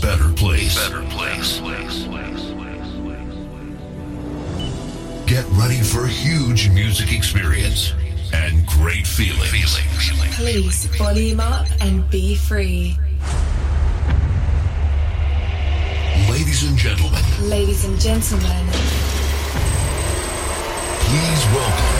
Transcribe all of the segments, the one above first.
better place. Better place. Get ready for a huge music experience and great feeling. feelings. Please volume up and be free. Ladies and gentlemen. Ladies and gentlemen. Please welcome.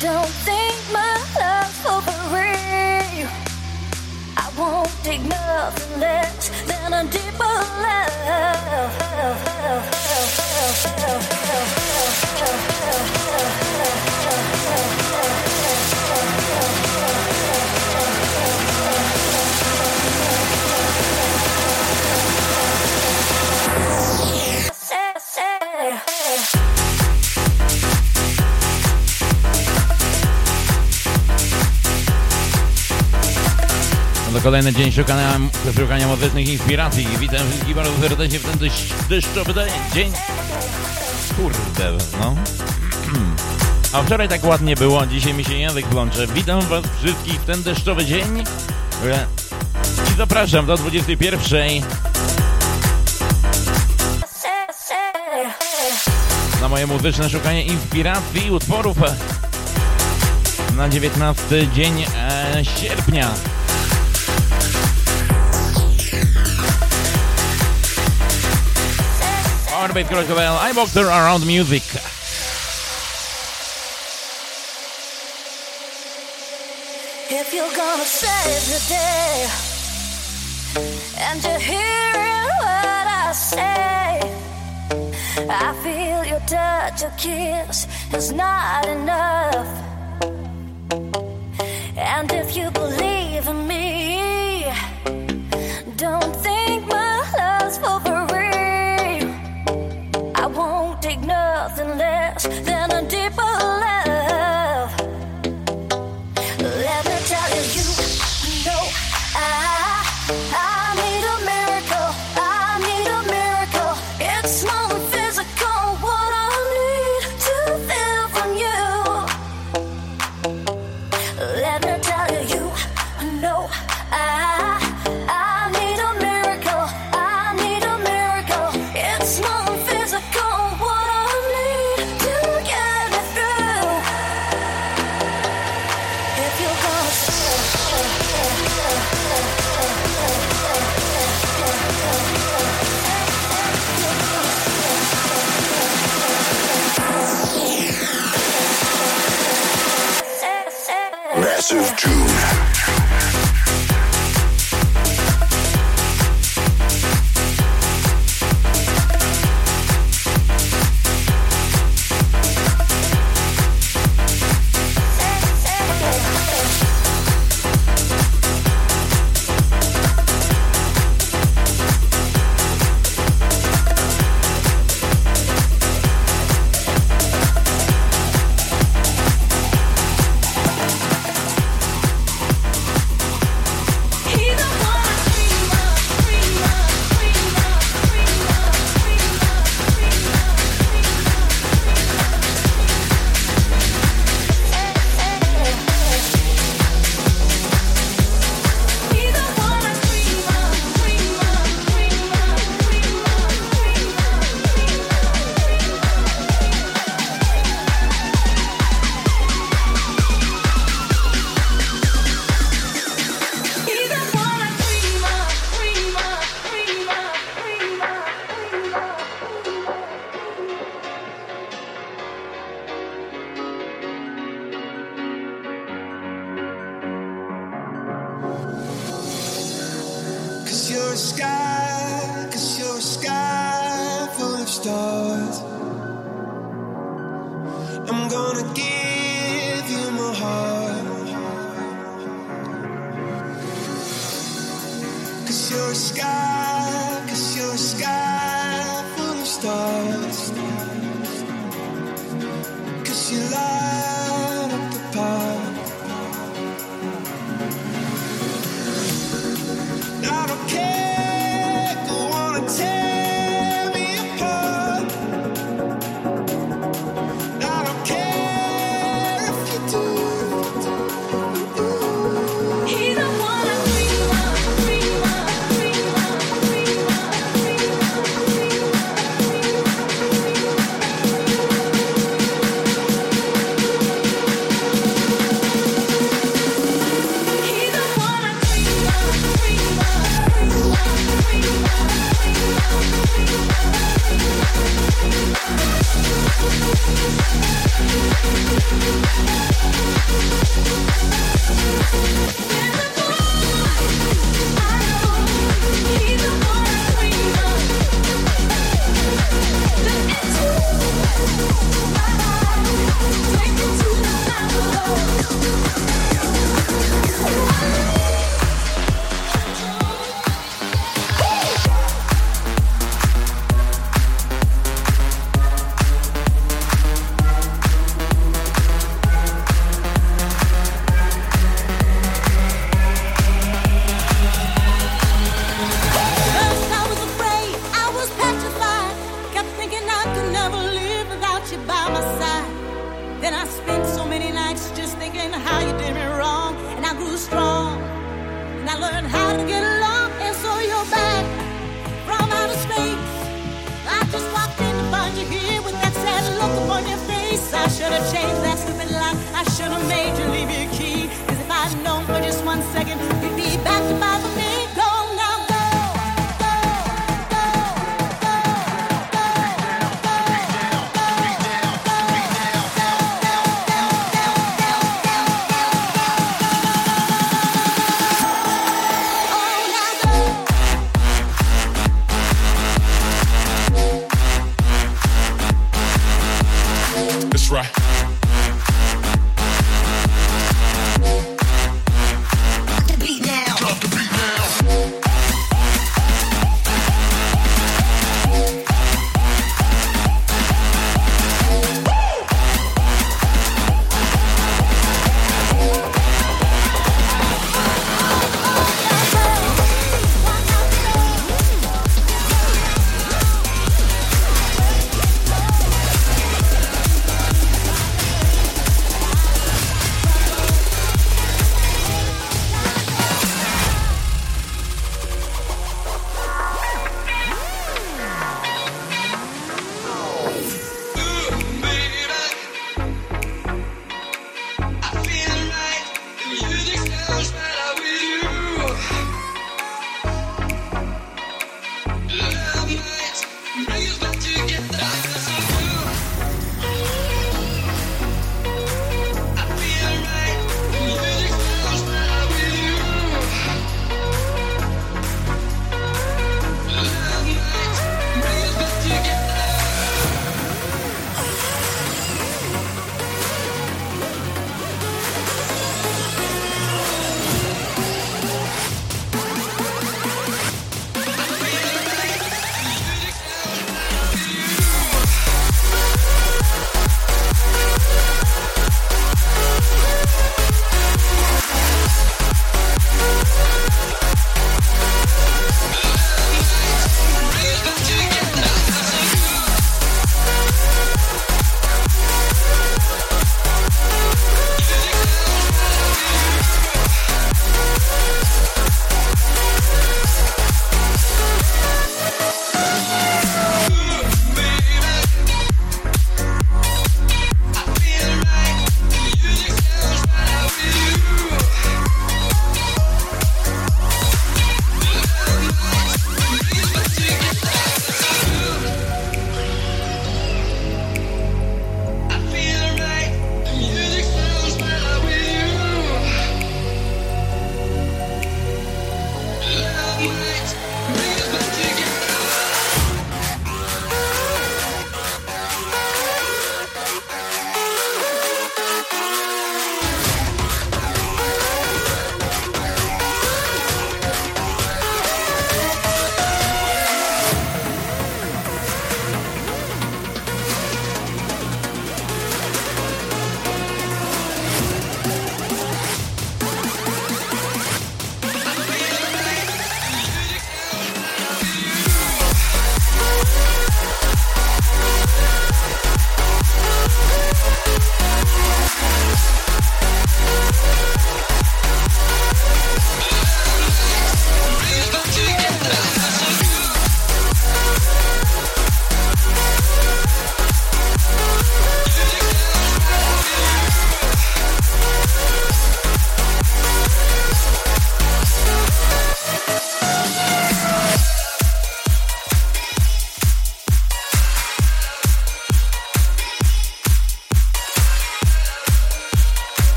Don't think my love's for free. I won't take nothing less than a deeper No to kolejny dzień szukania, szukania muzycznych inspiracji. Witam wszystkich bardzo serdecznie w ten deszcz, deszczowy dzień. Kurde, no. A wczoraj tak ładnie było, dzisiaj mi się język plącze. Witam was wszystkich w ten deszczowy dzień. I zapraszam do 21. Na moje muzyczne szukanie inspiracji, utworów na 19 dzień e, sierpnia. By Crocodile, I boxer around music. If you're gonna save the day and you're hearing what I say, I feel your touch, your kiss is not enough. And if you believe in me, nothing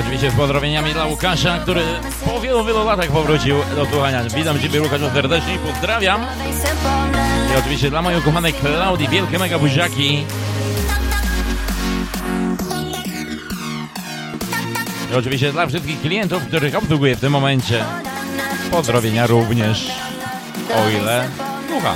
Oczywiście z pozdrowieniami dla Łukasza, który po wielu, wielu latach powrócił do słuchania. Witam Ciebie Łukaszu serdecznie i pozdrawiam. I oczywiście dla mojej ukochanej Klaudii wielkie mega buziaki. I oczywiście dla wszystkich klientów, których obsługuję w tym momencie. Pozdrowienia również, o ile słucha.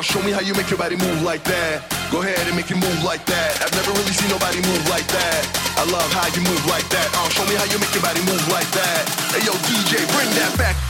Oh, show me how you make your body move like that. Go ahead and make it move like that. I've never really seen nobody move like that. I love how you move like that. Oh, show me how you make your body move like that. Hey yo, DJ, bring that back.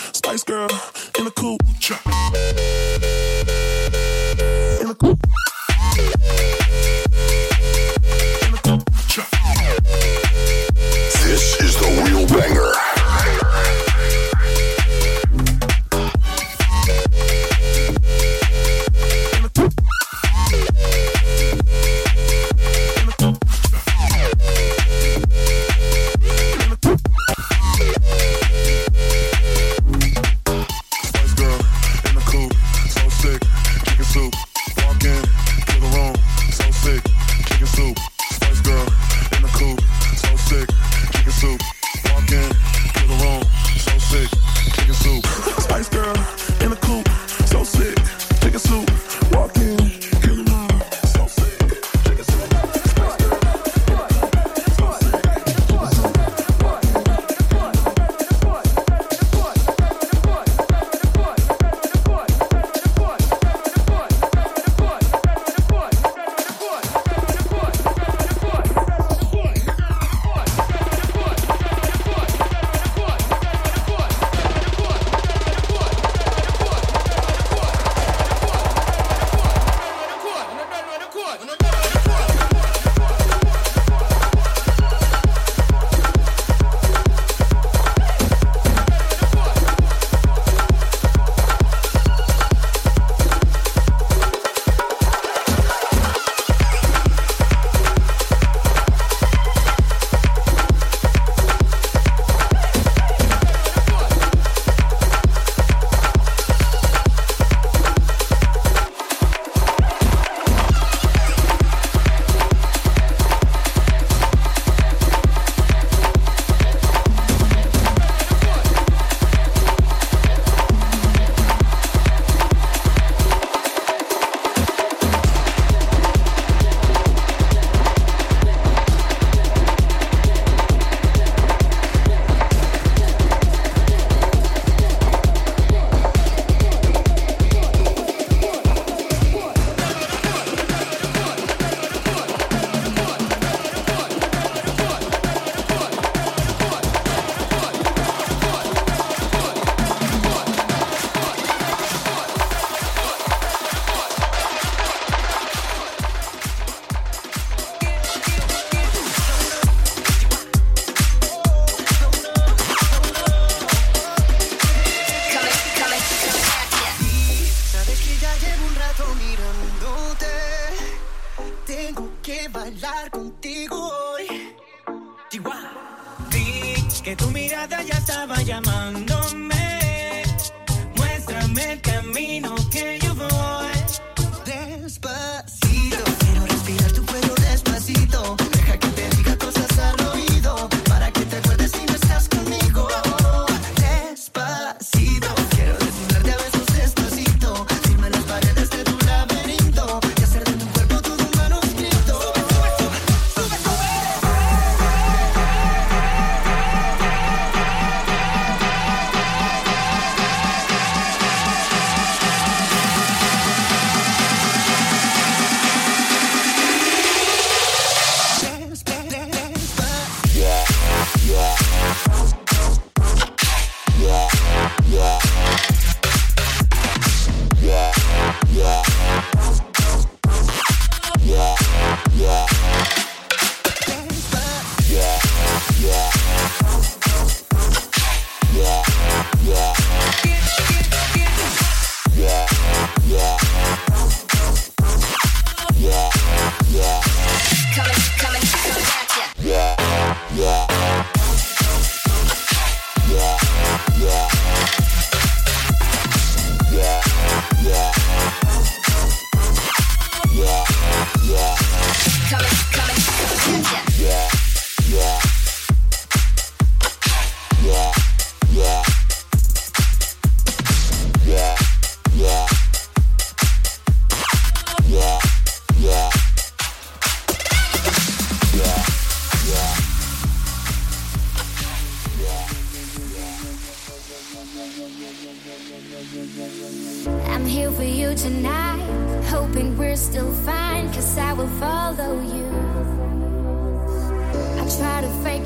Spice Girl in a cool trap. In a cool.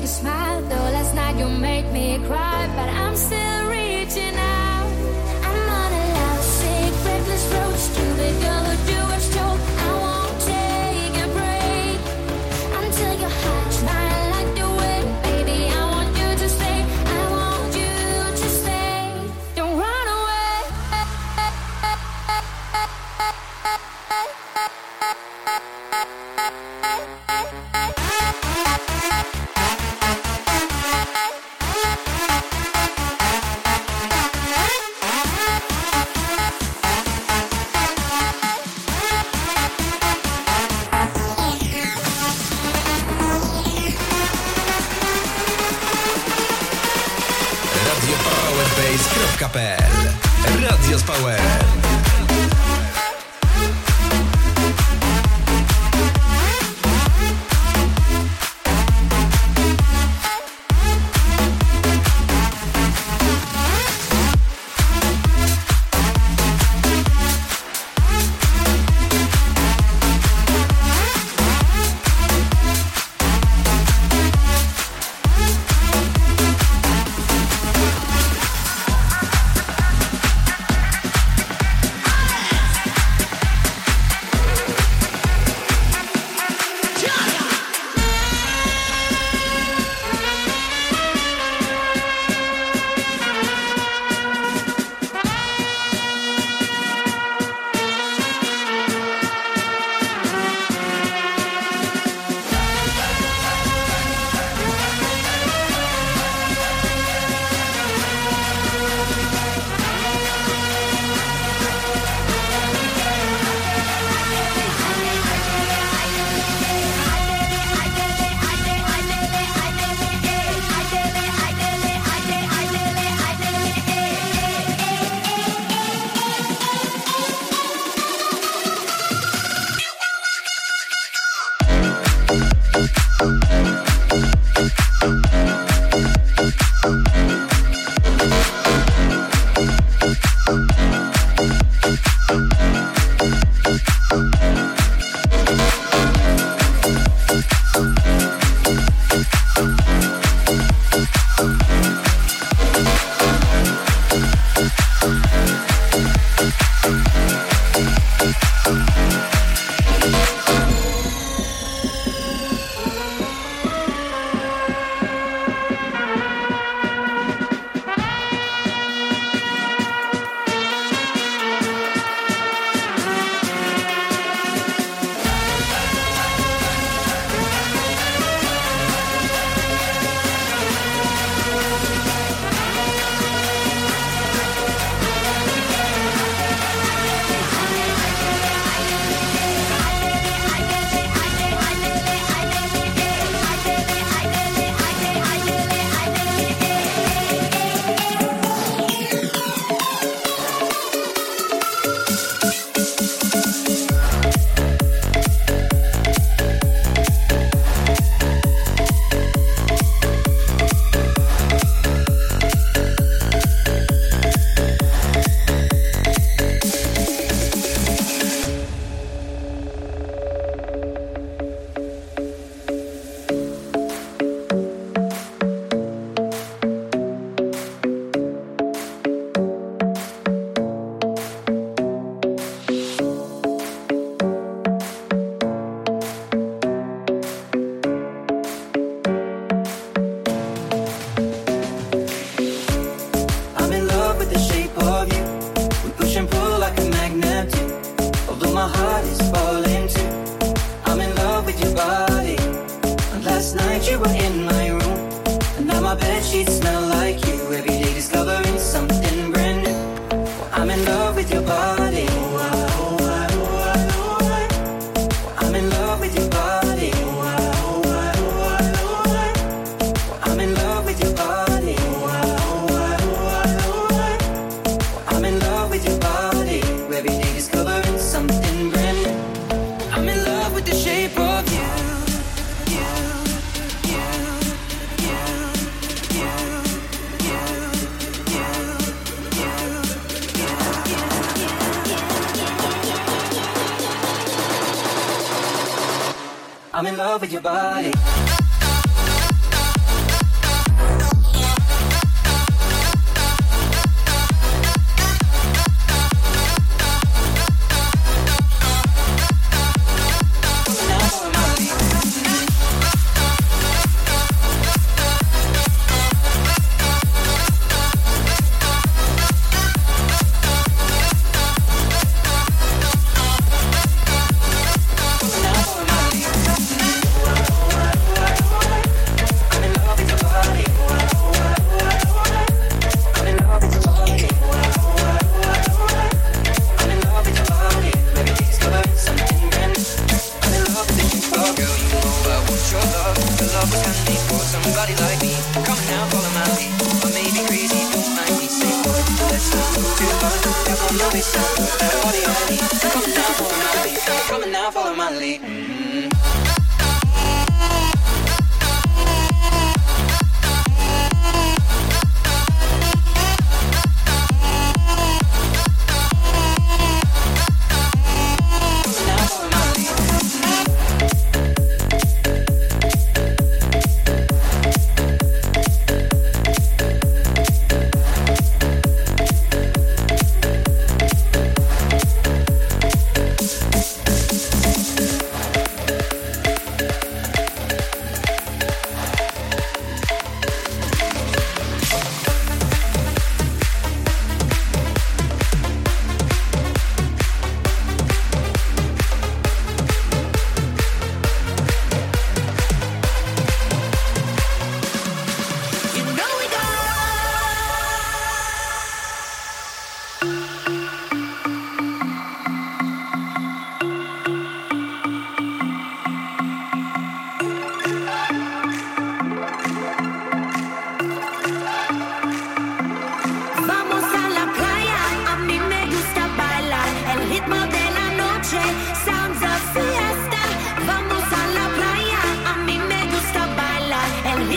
you smile, though last night you made me cry, but I'm still. Delaware.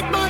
It's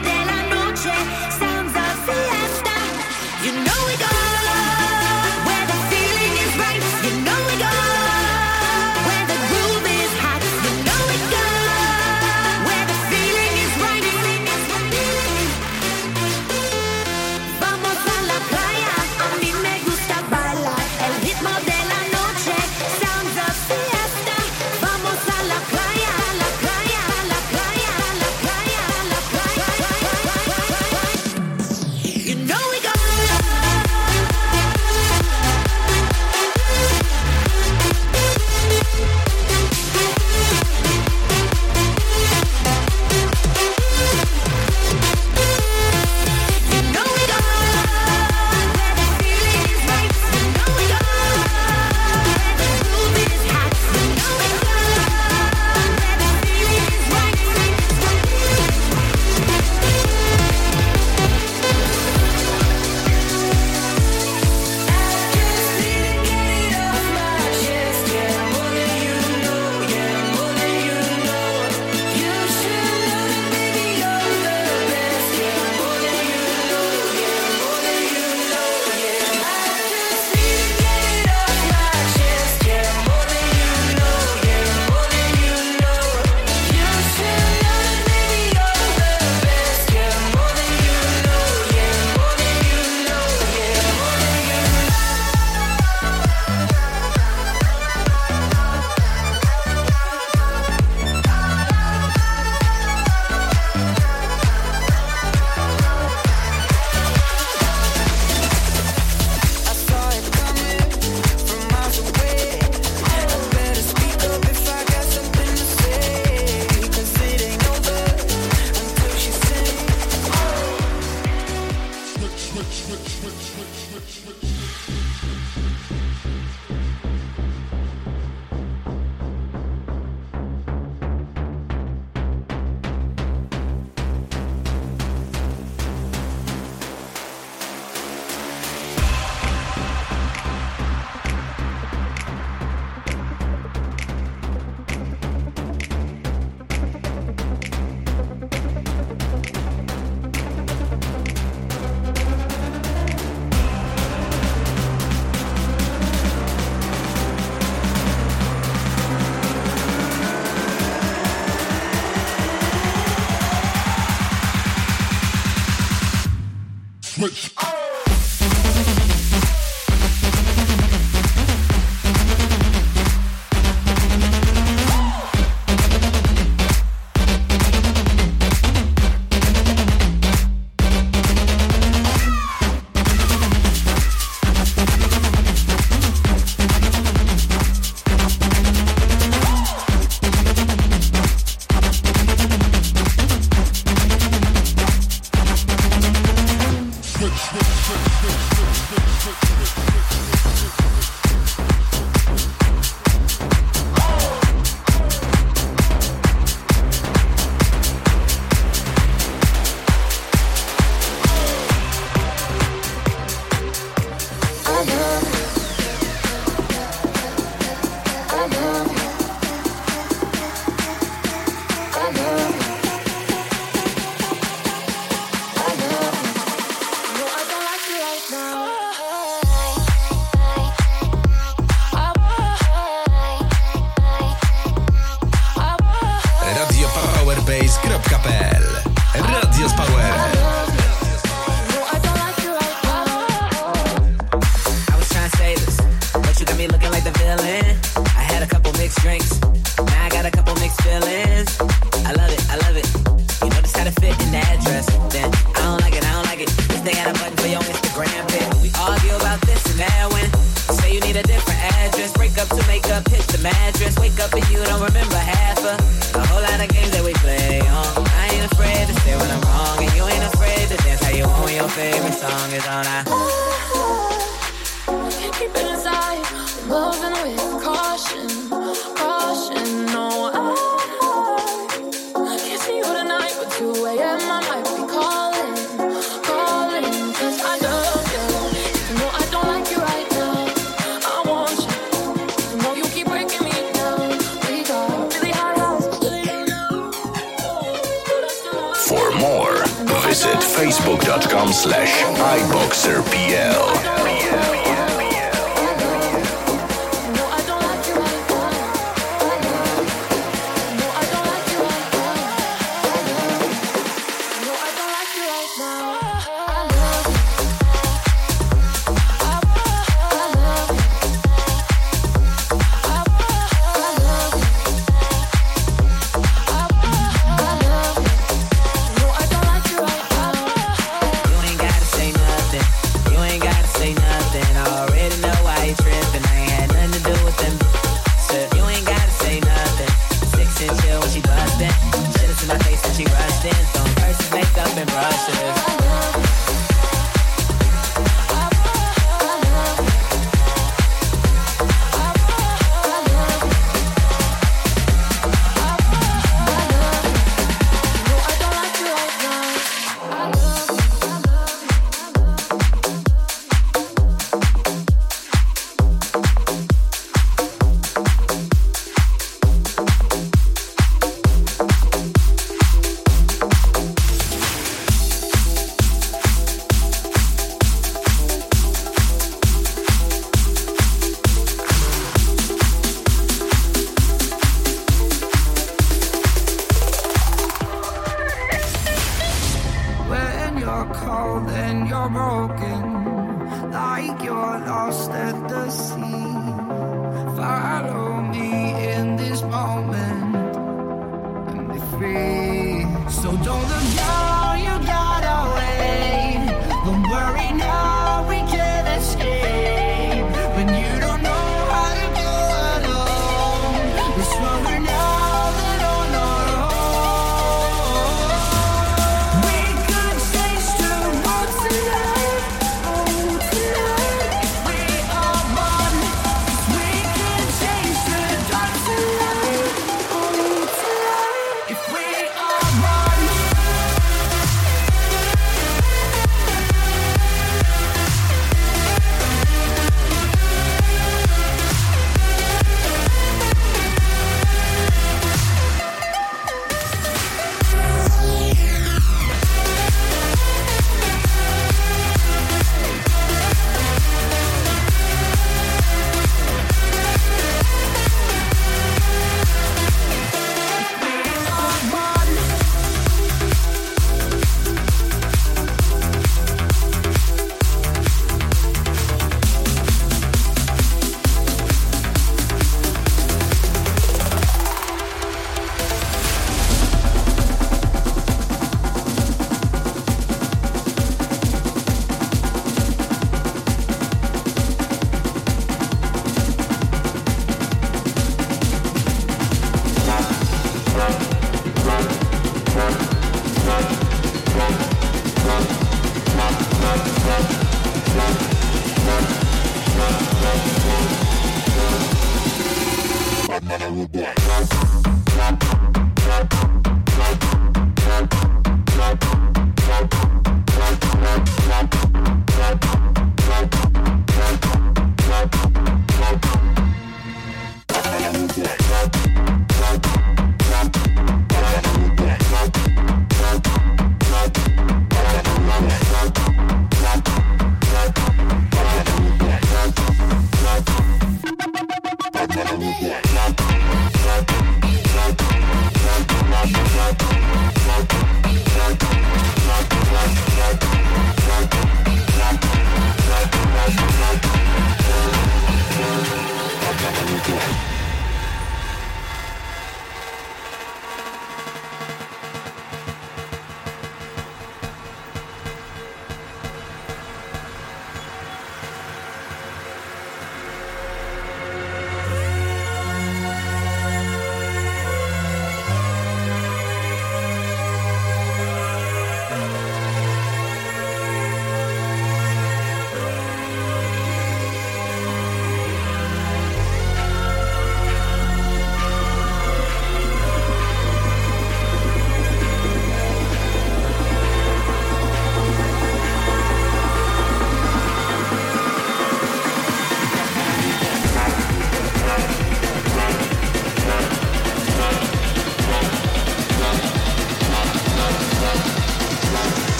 tonight,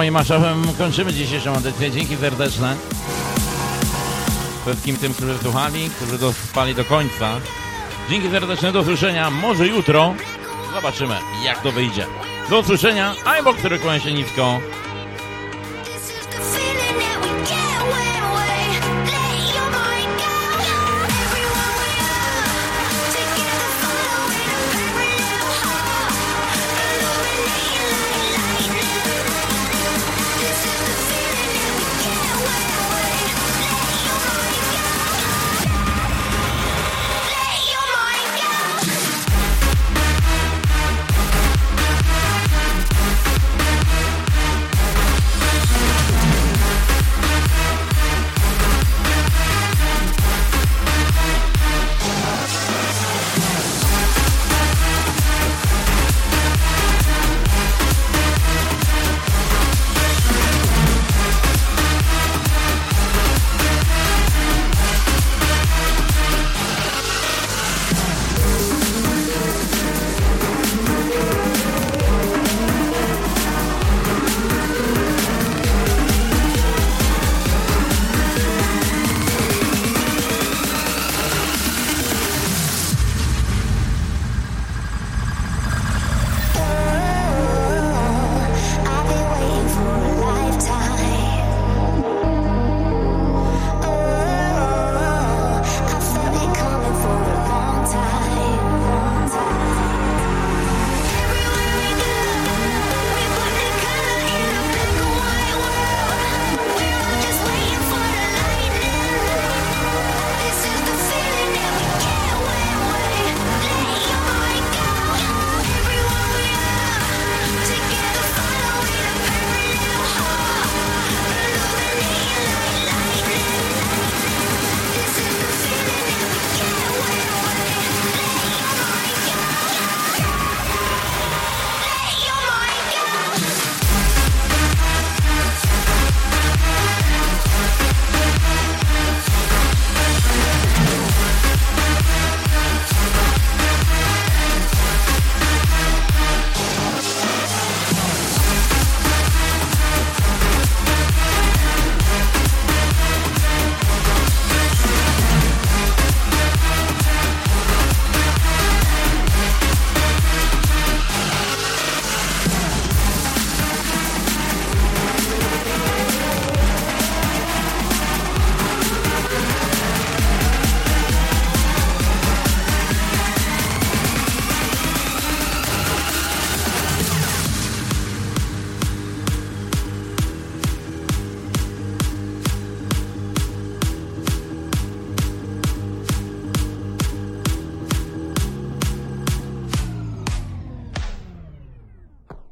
moim maszafem kończymy dzisiejszą audycję. Dzięki serdeczne. Wszystkim tym, którzy słuchali, którzy dospali do końca. Dzięki serdeczne, do usłyszenia. Może jutro. Zobaczymy, jak to wyjdzie. Do usłyszenia. A i bo który kłania się nisko.